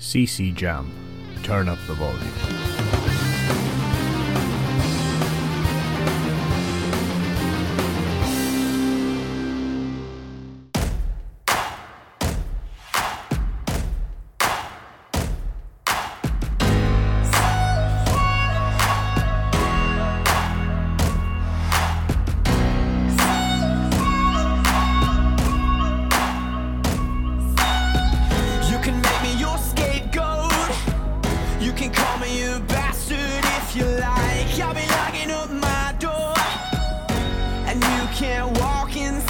CC Jam. Turn up the volume. can't walk inside.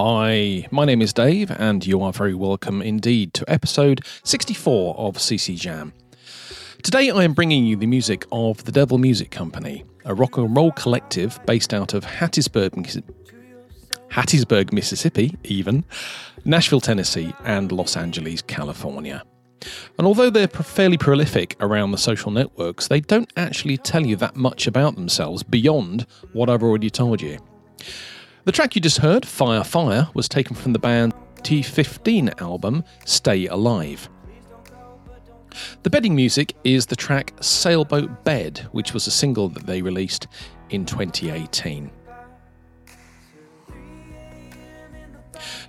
Hi, my name is Dave, and you are very welcome indeed to episode 64 of CC Jam. Today I am bringing you the music of the Devil Music Company, a rock and roll collective based out of Hattiesburg, Hattiesburg Mississippi, even, Nashville, Tennessee, and Los Angeles, California. And although they're fairly prolific around the social networks, they don't actually tell you that much about themselves beyond what I've already told you. The track you just heard, Fire Fire, was taken from the band T15 album Stay Alive. The bedding music is the track Sailboat Bed, which was a single that they released in 2018.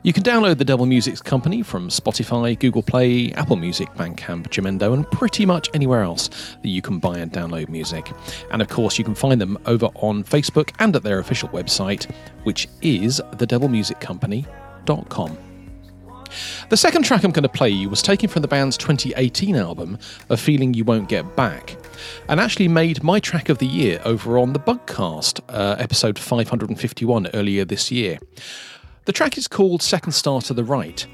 You can download the Devil Music Company from Spotify, Google Play, Apple Music, Bandcamp, Jamendo, and pretty much anywhere else that you can buy and download music. And of course, you can find them over on Facebook and at their official website, which is thedevilmusiccompany.com. The second track I'm going to play you was taken from the band's 2018 album, A Feeling You Won't Get Back, and actually made my track of the year over on the Bugcast, uh, episode 551 earlier this year. The track is called Second Star to the Right,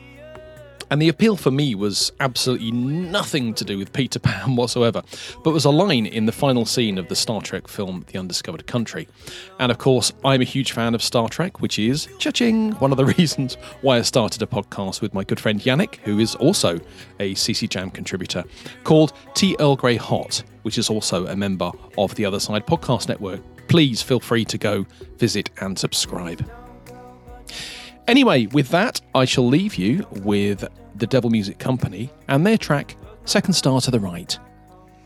and the appeal for me was absolutely nothing to do with Peter Pan whatsoever, but was a line in the final scene of the Star Trek film The Undiscovered Country. And of course, I'm a huge fan of Star Trek, which is, cha-ching, one of the reasons why I started a podcast with my good friend Yannick, who is also a CC Jam contributor, called T. Earl Grey Hot, which is also a member of the Otherside Podcast Network. Please feel free to go visit and subscribe. Anyway, with that, I shall leave you with the Devil Music Company and their track Second Star to the Right.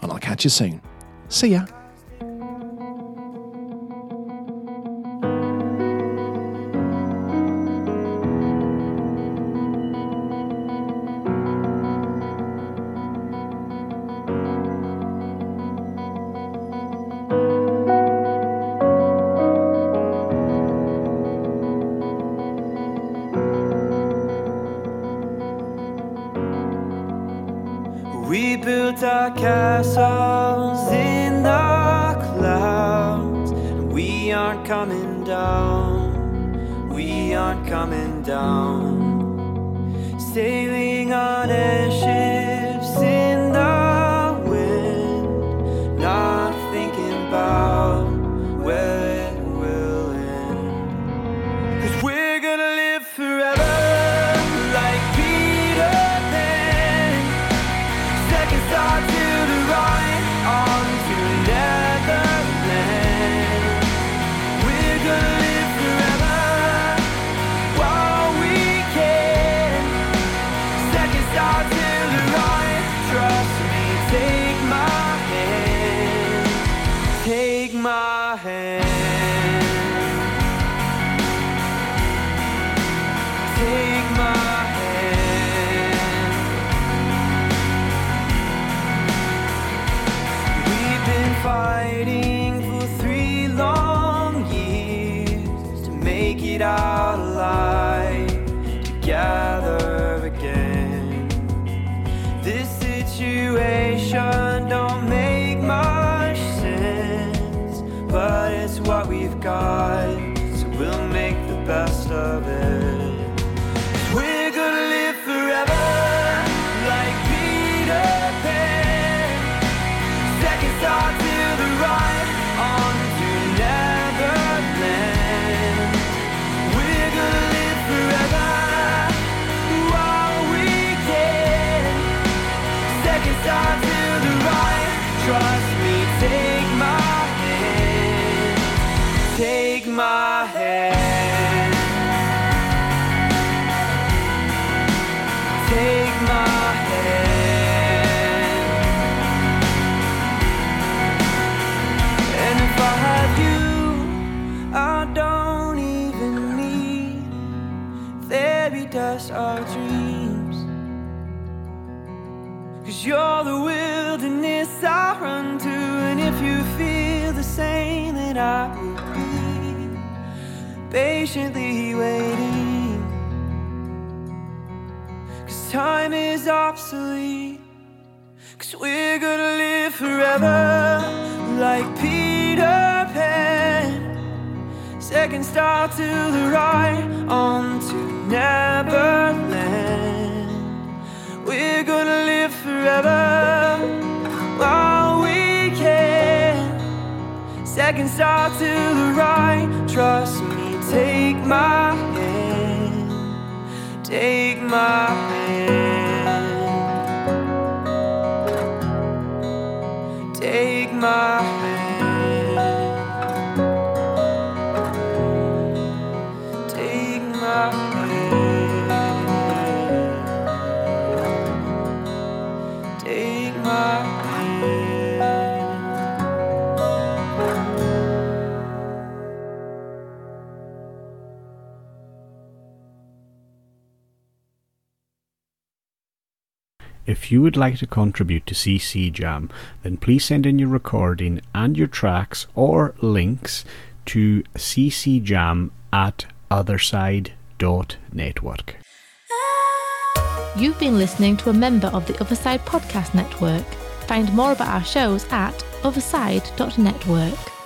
And I'll catch you soon. See ya. Our castles in the clouds. We aren't coming down. We aren't coming down. Sailing on airships what or dreams. Cause you're the wilderness I run to, and if you feel the same, then I will be patiently waiting. Time is obsolete. Cause we're gonna live forever like Peter Pan. Second star to the right, on to Neverland. We're gonna live forever while we can. Second star to the right, trust me, take my If you would like to contribute to CC Jam, then please send in your recording and your tracks or links to ccjam at otherside.network. You've been listening to a member of the Otherside Podcast Network. Find more about our shows at otherside.network.